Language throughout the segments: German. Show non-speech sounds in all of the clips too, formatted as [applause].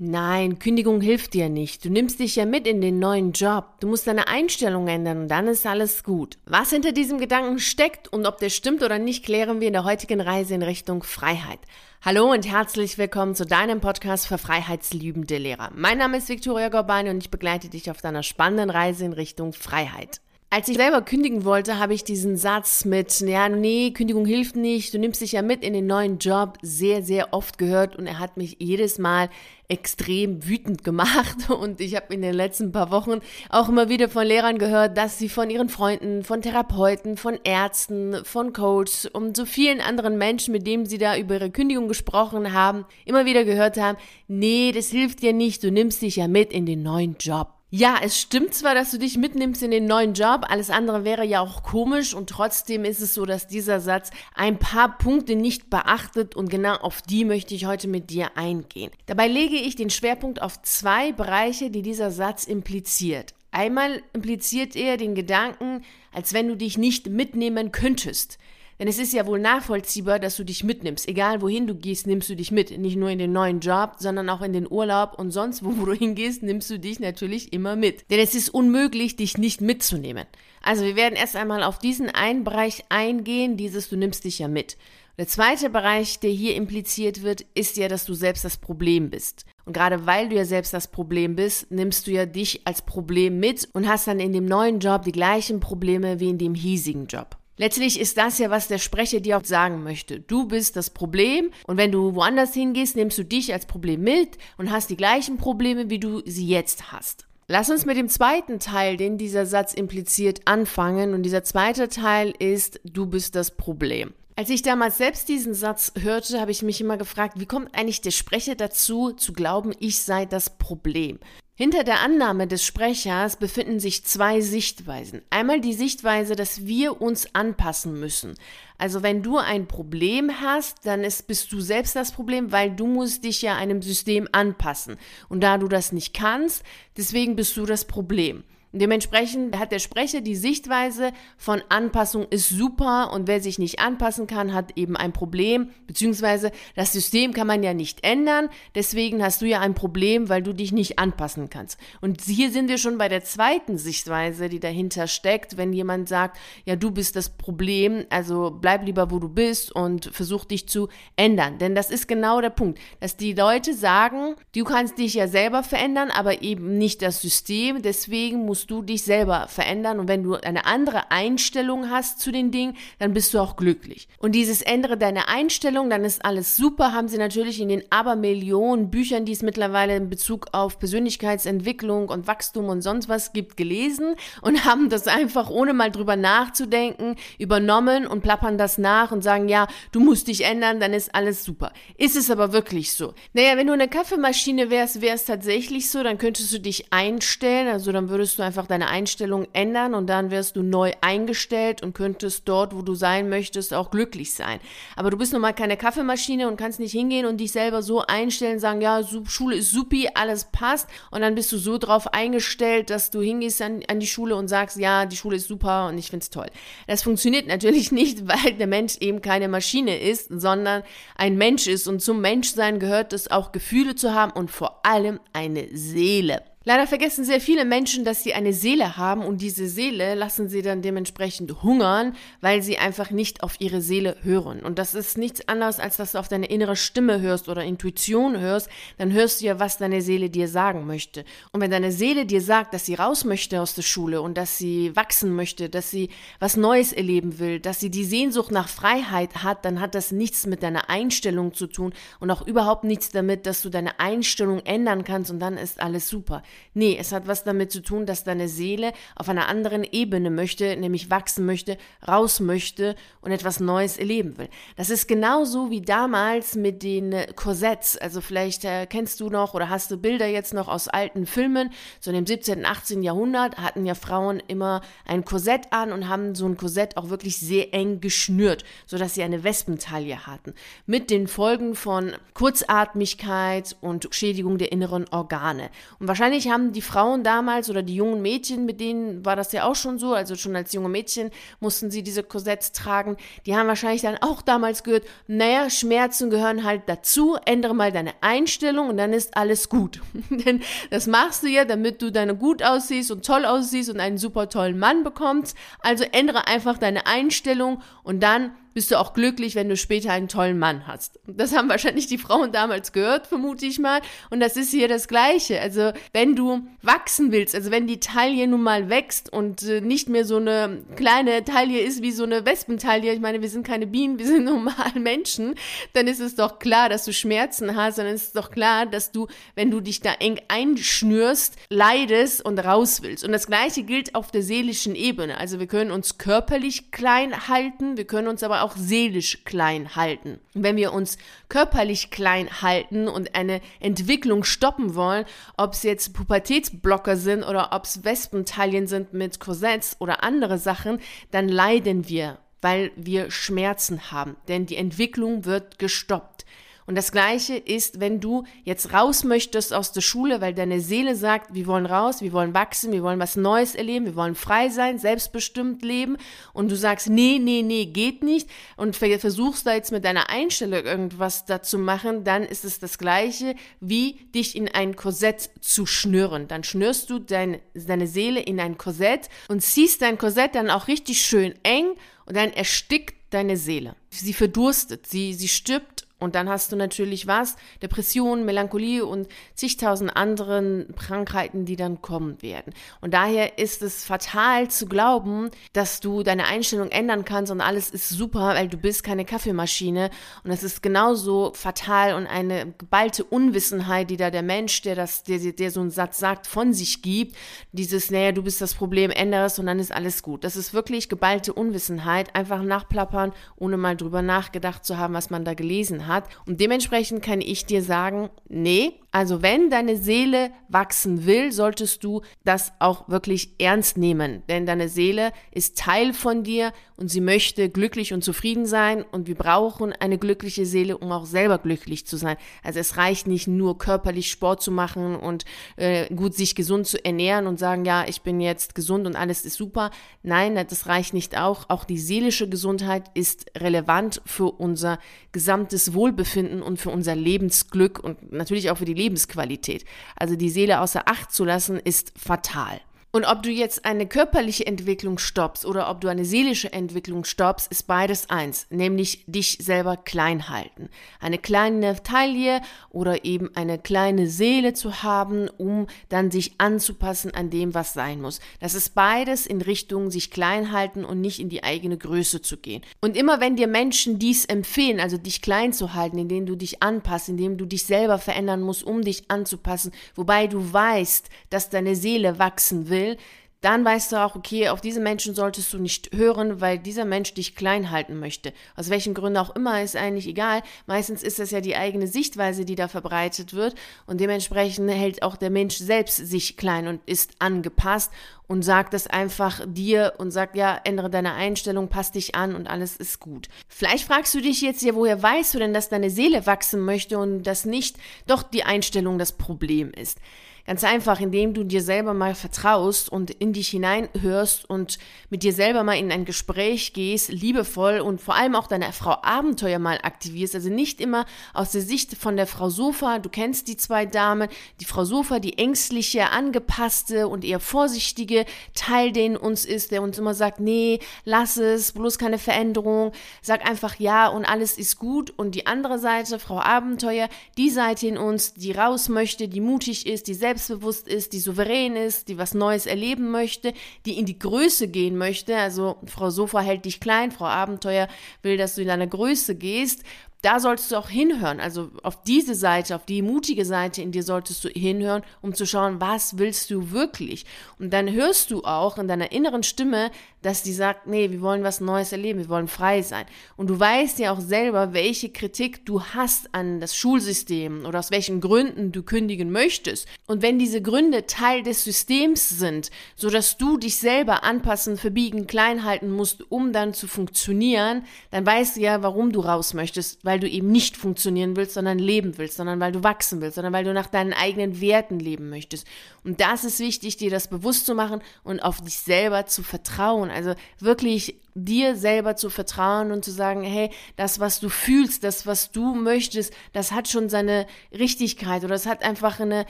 Nein, Kündigung hilft dir nicht. Du nimmst dich ja mit in den neuen Job. Du musst deine Einstellung ändern und dann ist alles gut. Was hinter diesem Gedanken steckt und ob der stimmt oder nicht, klären wir in der heutigen Reise in Richtung Freiheit. Hallo und herzlich willkommen zu deinem Podcast für freiheitsliebende Lehrer. Mein Name ist Viktoria Gorbani und ich begleite dich auf deiner spannenden Reise in Richtung Freiheit. Als ich selber kündigen wollte, habe ich diesen Satz mit, ja, nee, Kündigung hilft nicht, du nimmst dich ja mit in den neuen Job, sehr, sehr oft gehört und er hat mich jedes Mal extrem wütend gemacht. [laughs] Und ich habe in den letzten paar Wochen auch immer wieder von Lehrern gehört, dass sie von ihren Freunden, von Therapeuten, von Ärzten, von Coaches und so vielen anderen Menschen, mit denen sie da über ihre Kündigung gesprochen haben, immer wieder gehört haben, nee, das hilft dir nicht, du nimmst dich ja mit in den neuen Job. Ja, es stimmt zwar, dass du dich mitnimmst in den neuen Job, alles andere wäre ja auch komisch und trotzdem ist es so, dass dieser Satz ein paar Punkte nicht beachtet und genau auf die möchte ich heute mit dir eingehen. Dabei lege ich den Schwerpunkt auf zwei Bereiche, die dieser Satz impliziert. Einmal impliziert er den Gedanken, als wenn du dich nicht mitnehmen könntest. Denn es ist ja wohl nachvollziehbar, dass du dich mitnimmst. Egal wohin du gehst, nimmst du dich mit. Nicht nur in den neuen Job, sondern auch in den Urlaub und sonst wo, wo du [laughs] hingehst, nimmst du dich natürlich immer mit. Denn es ist unmöglich, dich nicht mitzunehmen. Also wir werden erst einmal auf diesen einen Bereich eingehen, dieses du nimmst dich ja mit. Der zweite Bereich, der hier impliziert wird, ist ja, dass du selbst das Problem bist. Und gerade weil du ja selbst das Problem bist, nimmst du ja dich als Problem mit und hast dann in dem neuen Job die gleichen Probleme wie in dem hiesigen Job. Letztlich ist das ja, was der Sprecher dir auch sagen möchte. Du bist das Problem und wenn du woanders hingehst, nimmst du dich als Problem mit und hast die gleichen Probleme, wie du sie jetzt hast. Lass uns mit dem zweiten Teil, den dieser Satz impliziert, anfangen. Und dieser zweite Teil ist, du bist das Problem. Als ich damals selbst diesen Satz hörte, habe ich mich immer gefragt, wie kommt eigentlich der Sprecher dazu, zu glauben, ich sei das Problem? Hinter der Annahme des Sprechers befinden sich zwei Sichtweisen. Einmal die Sichtweise, dass wir uns anpassen müssen. Also wenn du ein Problem hast, dann ist, bist du selbst das Problem, weil du musst dich ja einem System anpassen. Und da du das nicht kannst, deswegen bist du das Problem. Dementsprechend hat der Sprecher die Sichtweise von Anpassung ist super und wer sich nicht anpassen kann, hat eben ein Problem, beziehungsweise das System kann man ja nicht ändern, deswegen hast du ja ein Problem, weil du dich nicht anpassen kannst. Und hier sind wir schon bei der zweiten Sichtweise, die dahinter steckt, wenn jemand sagt, ja, du bist das Problem, also bleib lieber, wo du bist und versuch dich zu ändern. Denn das ist genau der Punkt, dass die Leute sagen, du kannst dich ja selber verändern, aber eben nicht das System, deswegen musst musst du dich selber verändern und wenn du eine andere Einstellung hast zu den Dingen, dann bist du auch glücklich. Und dieses ändere deine Einstellung, dann ist alles super, haben sie natürlich in den Abermillionen Büchern, die es mittlerweile in Bezug auf Persönlichkeitsentwicklung und Wachstum und sonst was gibt, gelesen und [laughs] haben das einfach ohne mal drüber nachzudenken übernommen und plappern das nach und sagen, ja, du musst dich ändern, dann ist alles super. Ist es aber wirklich so? Naja, wenn du eine Kaffeemaschine wärst, wäre es tatsächlich so, dann könntest du dich einstellen, also dann würdest du einfach deine Einstellung ändern und dann wirst du neu eingestellt und könntest dort, wo du sein möchtest, auch glücklich sein. Aber du bist nun mal keine Kaffeemaschine und kannst nicht hingehen und dich selber so einstellen, sagen, ja, Schule ist supi, alles passt und dann bist du so drauf eingestellt, dass du hingehst an, an die Schule und sagst, ja, die Schule ist super und ich find's toll. Das funktioniert natürlich [laughs] nicht, weil der Mensch eben keine Maschine ist, sondern ein Mensch ist und zum Menschsein gehört es auch Gefühle zu haben und vor allem eine Seele. Leider vergessen sehr viele Menschen, dass sie eine Seele haben und diese Seele lassen sie dann dementsprechend hungern, weil sie einfach nicht auf ihre Seele hören. Und das ist nichts anderes, als dass du auf deine innere Stimme hörst oder Intuition hörst, dann hörst du ja, was deine Seele dir sagen möchte. Und wenn deine Seele dir sagt, dass sie raus möchte aus der Schule und dass sie wachsen möchte, dass sie was Neues erleben will, dass sie die Sehnsucht nach Freiheit hat, dann hat das nichts mit deiner Einstellung zu tun und auch überhaupt nichts damit, dass du deine Einstellung ändern kannst und dann ist alles super. Nee, es hat was damit zu tun, dass deine Seele auf einer anderen Ebene möchte, nämlich wachsen möchte, raus möchte und etwas Neues erleben will. Das ist genauso wie damals mit den Korsetts. Also vielleicht äh, kennst du noch oder hast du Bilder jetzt noch aus alten Filmen. So im 17., 18. Jahrhundert hatten ja Frauen immer ein Korsett an und haben so ein Korsett auch wirklich sehr eng geschnürt, sodass sie eine Wespentaille hatten. Mit den Folgen von Kurzatmigkeit und Schädigung der inneren Organe. Und wahrscheinlich wahrscheinlich haben die Frauen damals oder die jungen Mädchen, mit denen war das ja auch schon so, also schon als junge Mädchen mussten sie diese Korsetts tragen, die haben wahrscheinlich dann auch damals gehört, naja, Schmerzen gehören halt dazu, ändere mal deine Einstellung und dann ist alles gut. [laughs] Denn das machst du ja, damit du dann gut aussiehst und toll aussiehst und einen super tollen Mann bekommst. Also ändere einfach deine Einstellung und dann bist du auch glücklich, wenn du später einen tollen Mann hast. Das haben wahrscheinlich die Frauen damals gehört, vermute ich mal. Und das ist hier das Gleiche. Also wenn du wachsen willst, also wenn die Taille nun mal wächst und äh, nicht mehr so eine kleine Taille ist wie so eine Wespentaille, ich meine, wir sind keine Bienen, wir sind [laughs] normal Menschen, dann ist es doch klar, dass du Schmerzen hast, ist es doch klar, dass du, wenn du dich da eng einschnürst, leidest und raus willst. Und das Gleiche gilt auf der seelischen Ebene. Also wir können uns körperlich klein halten, wir können uns aber auch auch seelisch klein halten. wenn wir uns körperlich klein halten und eine Entwicklung stoppen wollen, ob es jetzt Pubertätsblocker sind oder ob es Wespentalien sind mit Korsetts oder andere Sachen, dann leiden wir, weil wir Schmerzen haben. Denn die Entwicklung wird gestoppt. Und das Gleiche ist, wenn du jetzt raus möchtest aus der Schule, weil deine Seele sagt, wir wollen raus, wir wollen wachsen, wir wollen was Neues erleben, wir wollen frei sein, selbstbestimmt leben und du sagst, nee, nee, nee, geht nicht und versuchst da jetzt mit deiner Einstellung irgendwas dazu machen, dann ist es das Gleiche, wie dich in ein Korsett zu schnüren. Dann schnürst du dein, deine Seele in ein Korsett und ziehst dein Korsett dann auch richtig schön eng und dann erstickt deine Seele. Sie verdurstet, sie, sie stirbt und dann hast du natürlich was? Depression, Melancholie und zigtausend anderen Krankheiten, die dann kommen werden. Und daher ist es fatal zu glauben, dass du deine Einstellung ändern kannst und alles ist super, weil du bist keine Kaffeemaschine. Und es ist genauso fatal und eine geballte Unwissenheit, die da der Mensch, der das, der, der so einen Satz sagt, von sich gibt. Dieses, naja, du bist das Problem, ändere es und dann ist alles gut. Das ist wirklich geballte Unwissenheit. Einfach nachplappern, ohne mal drüber nachgedacht zu haben, was man da gelesen hat hat. Und dementsprechend kann ich dir sagen, nee, also wenn deine Seele wachsen will, solltest du das auch wirklich ernst nehmen, denn deine Seele ist Teil von dir und sie möchte glücklich und zufrieden sein und wir brauchen eine glückliche Seele, um auch selber glücklich zu sein. Also es reicht nicht nur körperlich Sport zu machen und äh, gut sich gesund zu ernähren und sagen, ja, ich bin jetzt gesund und alles ist super. Nein, das reicht nicht auch. Auch die seelische Gesundheit ist relevant für unser gesamtes Wohlbefinden und für unser Lebensglück und natürlich auch für die Lebensqualität. Also die Seele außer Acht zu lassen, ist fatal. Und ob du jetzt eine körperliche Entwicklung stoppst oder ob du eine seelische Entwicklung stoppst, ist beides eins, nämlich dich selber klein halten. Eine kleine Taille oder eben eine kleine Seele zu haben, um dann sich anzupassen an dem, was sein muss. Das ist beides in Richtung sich klein halten und nicht in die eigene Größe zu gehen. Und immer wenn dir Menschen dies empfehlen, also dich klein zu halten, indem du dich anpasst, indem du dich selber verändern musst, um dich anzupassen, wobei du weißt, dass deine Seele wachsen will, will, dann weißt du auch, okay, auf diese Menschen solltest du nicht hören, weil dieser Mensch dich klein halten möchte. Aus welchen Gründen auch immer, ist eigentlich egal. Meistens ist es ja die eigene Sichtweise, die da verbreitet wird und dementsprechend hält auch der Mensch selbst sich klein und ist angepasst und sagt es einfach dir und sagt, ja, ändere deine Einstellung, pass dich an und alles ist gut. Vielleicht fragst du dich jetzt ja, woher weißt du denn, dass deine Seele wachsen möchte und dass nicht doch die Einstellung das Problem ist? Ganz einfach, indem du dir selber mal vertraust und in dich hineinhörst und mit dir selber mal in ein Gespräch gehst, liebevoll und vor allem auch deine Frau Abenteuer mal aktivierst. Also nicht immer aus der Sicht von der Frau Sofa. Du kennst die zwei Damen. Die Frau Sofa, die ängstliche, angepasste und eher vorsichtige Teil, der in uns ist, der uns immer sagt, nee, lass es, bloß keine Veränderung. Sag einfach ja und alles ist gut. Und die andere Seite, Frau Abenteuer, die Seite in uns, die raus möchte, die mutig ist, die selbst selbstbewusst ist, die souverän ist, die was Neues erleben möchte, die in die Größe gehen möchte. Also Frau Sofa hält dich klein, Frau Abenteuer will, dass du in deine Größe gehst da solltest du auch hinhören. Also auf diese Seite, auf die mutige Seite in dir solltest du hinhören, um zu schauen, was willst du wirklich. Und dann hörst du auch in deiner inneren Stimme, dass die sagt, nee, wir wollen was Neues erleben, wir wollen frei sein. Und du weißt ja auch selber, welche Kritik du hast an das Schulsystem oder aus welchen Gründen du kündigen möchtest. Und wenn diese Gründe Teil des Systems sind, so dass du dich selber anpassen, verbiegen, klein halten musst, um dann zu funktionieren, dann weißt du ja, warum du raus möchtest weil du eben nicht funktionieren willst, sondern leben willst, sondern weil du wachsen willst, sondern weil du nach deinen eigenen Werten leben möchtest. Und das ist wichtig, dir das bewusst zu machen und auf dich selber zu vertrauen. Also wirklich dir selber zu vertrauen und zu sagen, hey, das, was du fühlst, das, was du möchtest, das hat schon seine Richtigkeit oder es hat einfach einen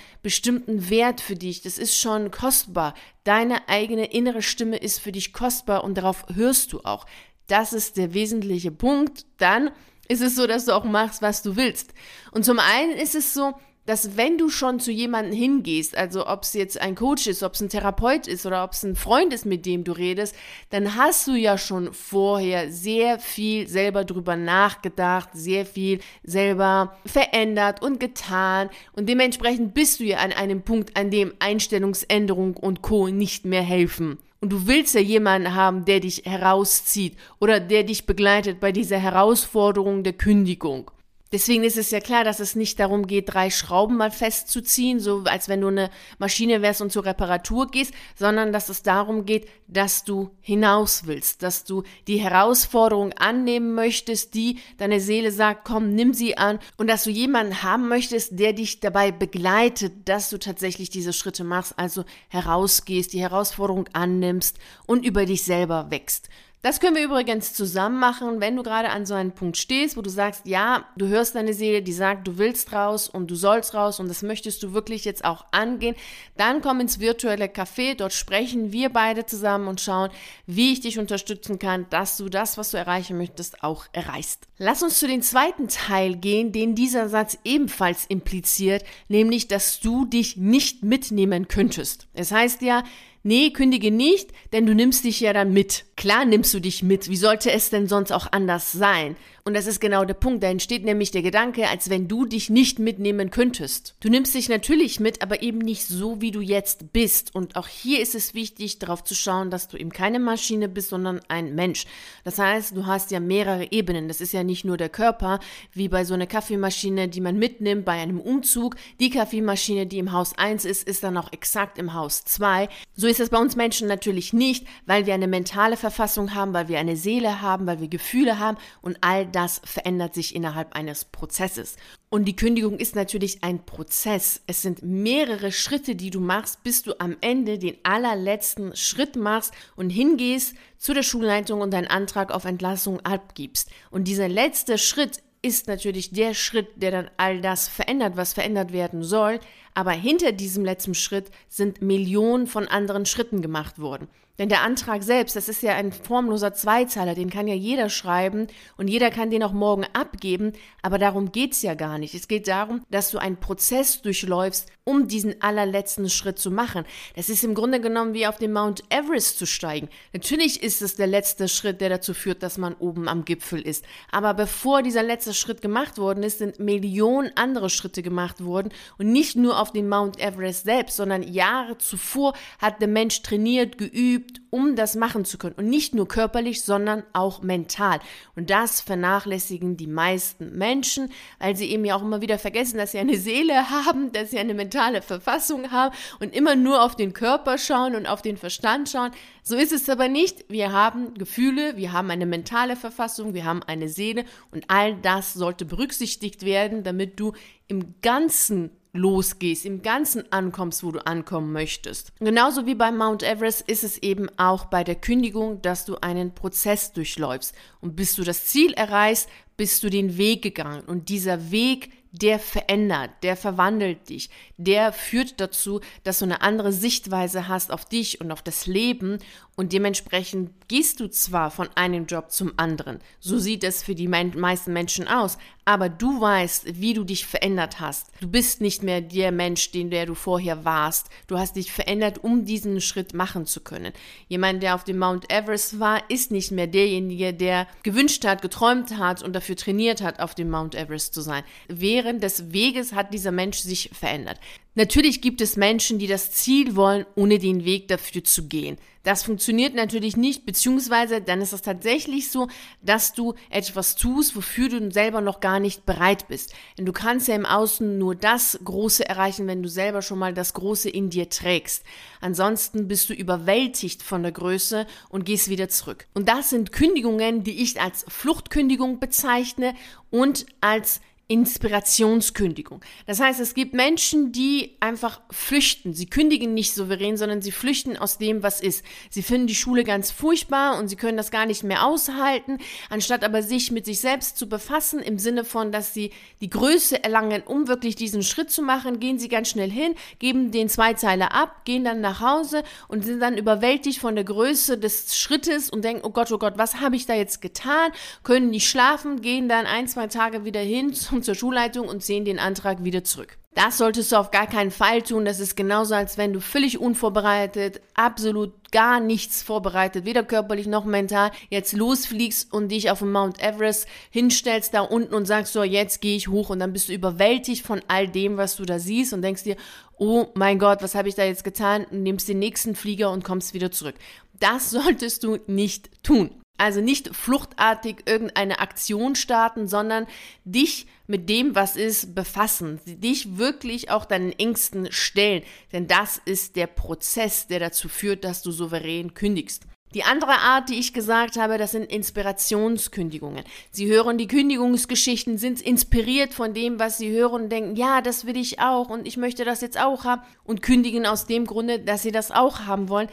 bestimmten Wert für dich. Das ist schon kostbar. Deine eigene innere Stimme ist für dich kostbar und darauf hörst du auch. Das ist der wesentliche Punkt. Dann ist es so, dass du auch machst, was du willst. Und zum einen ist es so, dass wenn du schon zu jemandem hingehst, also ob es jetzt ein Coach ist, ob es ein Therapeut ist oder ob es ein Freund ist, mit dem du redest, dann hast du ja schon vorher sehr viel selber drüber nachgedacht, sehr viel selber verändert und getan und dementsprechend bist du ja an einem Punkt, an dem Einstellungsänderung und Co. nicht mehr helfen. Und du willst ja jemanden haben, der dich herauszieht oder der dich begleitet bei dieser Herausforderung der Kündigung. Deswegen ist es ja klar, dass es nicht darum geht, drei Schrauben mal festzuziehen, so als wenn du eine Maschine wärst und zur Reparatur gehst, sondern dass es darum geht, dass du hinaus willst, dass du die Herausforderung annehmen möchtest, die deine Seele sagt, komm, nimm sie an und dass du jemanden haben möchtest, der dich dabei begleitet, dass du tatsächlich diese Schritte machst, also herausgehst, die Herausforderung annimmst und über dich selber wächst. Das können wir übrigens zusammen machen, wenn du gerade an so einem Punkt stehst, wo du sagst, ja, du hörst deine Seele, die sagt, du willst raus und du sollst raus und das möchtest du wirklich jetzt auch angehen, dann komm ins virtuelle Café, dort sprechen wir beide zusammen und schauen, wie ich dich unterstützen kann, dass du das, was du erreichen möchtest, auch erreichst. Lass uns zu dem zweiten Teil gehen, den dieser Satz ebenfalls impliziert, nämlich, dass du dich nicht mitnehmen könntest. Es heißt ja, nee, kündige nicht, denn du nimmst dich ja dann mit. Klar nimmst du dich mit. Wie sollte es denn sonst auch anders sein? Und das ist genau der Punkt. Da entsteht nämlich der Gedanke, als wenn du dich nicht mitnehmen könntest. Du nimmst dich natürlich mit, aber eben nicht so, wie du jetzt bist. Und auch hier ist es wichtig, darauf zu schauen, dass du eben keine Maschine bist, sondern ein Mensch. Das heißt, du hast ja mehrere Ebenen. Das ist ja nicht nur der Körper, wie bei so einer Kaffeemaschine, die man mitnimmt bei einem Umzug. Die Kaffeemaschine, die im Haus 1 ist, ist dann auch exakt im Haus 2. So ist es bei uns Menschen natürlich nicht, weil wir eine mentale Verfassung haben, weil wir eine Seele haben, weil wir Gefühle haben und all das verändert sich innerhalb eines Prozesses. Und die Kündigung ist natürlich ein Prozess. Es sind mehrere Schritte, die du machst, bis du am Ende den allerletzten Schritt machst und hingehst zu der Schulleitung und deinen Antrag auf Entlassung abgibst. Und dieser letzte Schritt ist natürlich der Schritt, der dann all das verändert, was verändert werden soll. Aber hinter diesem letzten Schritt sind Millionen von anderen Schritten gemacht worden. Denn der Antrag selbst, das ist ja ein formloser Zweizeiler, den kann ja jeder schreiben und jeder kann den auch morgen abgeben, aber darum geht's ja gar nicht. Es geht darum, dass du einen Prozess durchläufst, um diesen allerletzten Schritt zu machen. Das ist im Grunde genommen wie auf den Mount Everest zu steigen. Natürlich ist es der letzte Schritt, der dazu führt, dass man oben am Gipfel ist. Aber bevor dieser letzte Schritt gemacht worden ist, sind Millionen andere Schritte gemacht worden und nicht nur auf den Mount Everest selbst, sondern Jahre zuvor hat der Mensch trainiert, geübt, geübt, um das machen zu können. Und nicht nur körperlich, sondern auch mental. Und das vernachlässigen die meisten Menschen, weil sie eben ja auch immer wieder vergessen, dass sie eine Seele [laughs] haben, dass sie eine mentale Verfassung haben und immer nur auf den Körper schauen und auf den Verstand schauen. So ist es aber nicht. Wir haben Gefühle, wir haben eine mentale Verfassung, wir haben eine Seele und all das sollte berücksichtigt werden, damit du im Ganzen losgehst, im Ganzen ankommst, wo du ankommen möchtest. Genauso wie beim Mount Everest ist es eben auch bei der Kündigung, dass du einen Prozess durchläufst. Und bis du das Ziel erreichst, bist du den Weg gegangen. Und dieser Weg der verändert, der verwandelt dich, der führt dazu, dass du eine andere Sichtweise hast auf dich und auf das Leben und dementsprechend gehst du zwar von einem Job zum anderen, so sieht es für die meisten Menschen aus, aber du weißt, wie du dich verändert hast. Du bist nicht mehr der Mensch, den der du vorher warst. Du hast dich verändert, um diesen Schritt machen zu können. Jemand, der auf dem Mount Everest war, ist nicht mehr derjenige, der gewünscht hat, geträumt hat und dafür trainiert hat, auf dem Mount Everest zu sein. Während des Weges hat dieser Mensch sich verändert. Natürlich gibt es Menschen, die das Ziel wollen, ohne den Weg dafür zu gehen. Das funktioniert natürlich nicht, beziehungsweise dann ist es tatsächlich so, dass du etwas tust, wofür du selber noch gar nicht bereit bist. Denn du kannst ja im Außen nur das Große erreichen, wenn du selber schon mal das Große in dir trägst. Ansonsten bist du überwältigt von der Größe und gehst wieder zurück. Und das sind Kündigungen, die ich als Fluchtkündigung bezeichne und als Inspirationskündigung. Das heißt, es gibt Menschen, die einfach flüchten. Sie kündigen nicht souverän, sondern sie flüchten aus dem, was ist. Sie finden die Schule ganz furchtbar und sie können das gar nicht mehr aushalten, anstatt aber sich mit sich selbst zu befassen, im Sinne von, dass sie die Größe erlangen, um wirklich diesen Schritt zu machen, gehen sie ganz schnell hin, geben den Zweizeiler ab, gehen dann nach Hause und sind dann überwältigt von der Größe des Schrittes und denken, oh Gott, oh Gott, was habe ich da jetzt getan? Können nicht schlafen, gehen dann ein, zwei Tage wieder hin zum kommen zur Schulleitung und ziehen den Antrag wieder zurück. Das solltest du auf gar keinen Fall tun. Das ist genauso, als wenn du völlig unvorbereitet, absolut gar nichts vorbereitet, weder körperlich noch mental, jetzt losfliegst und dich auf dem Mount Everest hinstellst da unten und sagst so, jetzt gehe ich hoch und dann bist du überwältigt von all dem, was du da siehst und denkst dir, oh mein Gott, was habe ich da jetzt getan? Und nimmst den nächsten Flieger und kommst wieder zurück. Das solltest du nicht tun. Also nicht fluchtartig irgendeine Aktion starten, sondern dich mit dem, was ist, befassen. Dich wirklich auch deinen Ängsten stellen. Denn das ist der Prozess, der dazu führt, dass du souverän kündigst. Die andere Art, die ich gesagt habe, das sind Inspirationskündigungen. Sie hören die Kündigungsgeschichten, sind inspiriert von dem, was sie hören und denken, ja, das will ich auch und ich möchte das jetzt auch haben und kündigen aus dem Grunde, dass sie das auch haben wollen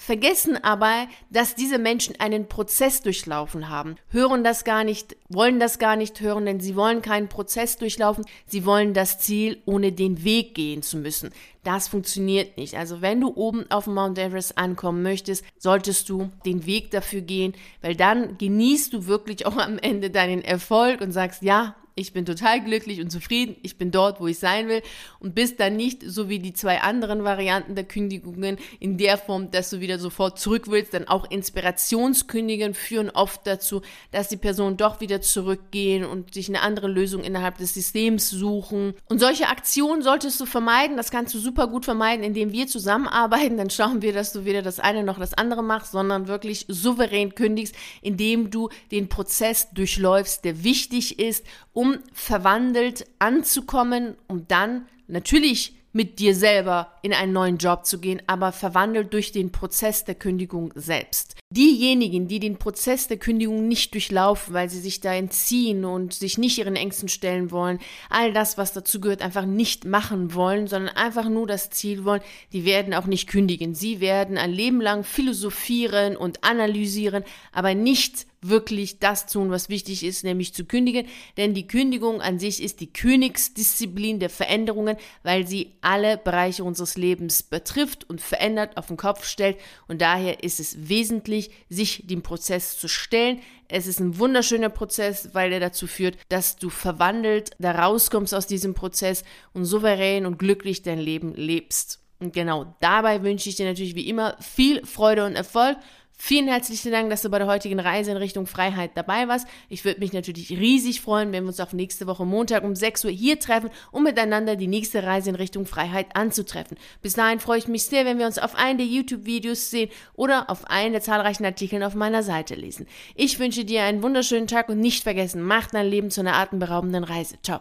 vergessen aber, dass diese Menschen einen Prozess durchlaufen haben, hören das gar nicht, wollen das gar nicht hören, denn sie wollen keinen Prozess durchlaufen, sie wollen das Ziel, ohne den Weg gehen zu müssen. Das funktioniert nicht. Also wenn du oben auf Mount Everest ankommen möchtest, solltest du den Weg dafür gehen, weil dann genießt du wirklich auch am Ende deinen Erfolg und sagst, ja, ich bin total glücklich und zufrieden, ich bin dort, wo ich sein will. Und bist dann nicht so wie die zwei anderen Varianten der Kündigungen in der Form, dass du wieder sofort zurück willst, dann auch Inspirationskündigungen führen oft dazu, dass die Personen doch wieder zurückgehen und sich eine andere Lösung innerhalb des Systems suchen. Und solche Aktionen solltest du vermeiden, das kannst du super gut vermeiden, indem wir zusammenarbeiten, dann schauen wir, dass du weder das eine noch das andere machst, sondern wirklich souverän kündigst, indem du den Prozess durchläufst, der wichtig ist, um verwandelt anzukommen, um dann natürlich mit dir selber in einen neuen Job zu gehen, aber verwandelt durch den Prozess der Kündigung selbst. Diejenigen, die den Prozess der Kündigung nicht durchlaufen, weil sie sich da entziehen und sich nicht ihren Ängsten stellen wollen, all das, was dazu gehört, einfach nicht machen wollen, sondern einfach nur das Ziel wollen, die werden auch nicht kündigen. Sie werden ein Leben lang philosophieren und analysieren, aber nicht wirklich das tun, was wichtig ist, nämlich zu kündigen. Denn die Kündigung an sich ist die Königsdisziplin der Veränderungen, weil sie alle Bereiche unseres Lebens betrifft und verändert, auf den Kopf stellt. Und daher ist es wesentlich, sich dem Prozess zu stellen. Es ist ein wunderschöner Prozess, weil er dazu führt, dass du verwandelt da rauskommst aus diesem Prozess und souverän und glücklich dein Leben lebst. Und genau dabei wünsche ich dir natürlich wie immer viel Freude und Erfolg. Vielen herzlichen Dank, dass du bei der heutigen Reise in Richtung Freiheit dabei warst. Ich würde mich natürlich riesig freuen, wenn wir uns auch nächste Woche Montag um 6 Uhr hier treffen, um miteinander die nächste Reise in Richtung Freiheit anzutreffen. Bis dahin freue ich mich sehr, wenn wir uns auf einen der YouTube-Videos sehen oder auf einen der zahlreichen Artikeln auf meiner Seite lesen. Ich wünsche dir einen wunderschönen Tag und nicht vergessen, mach dein Leben zu einer atemberaubenden Reise. Ciao.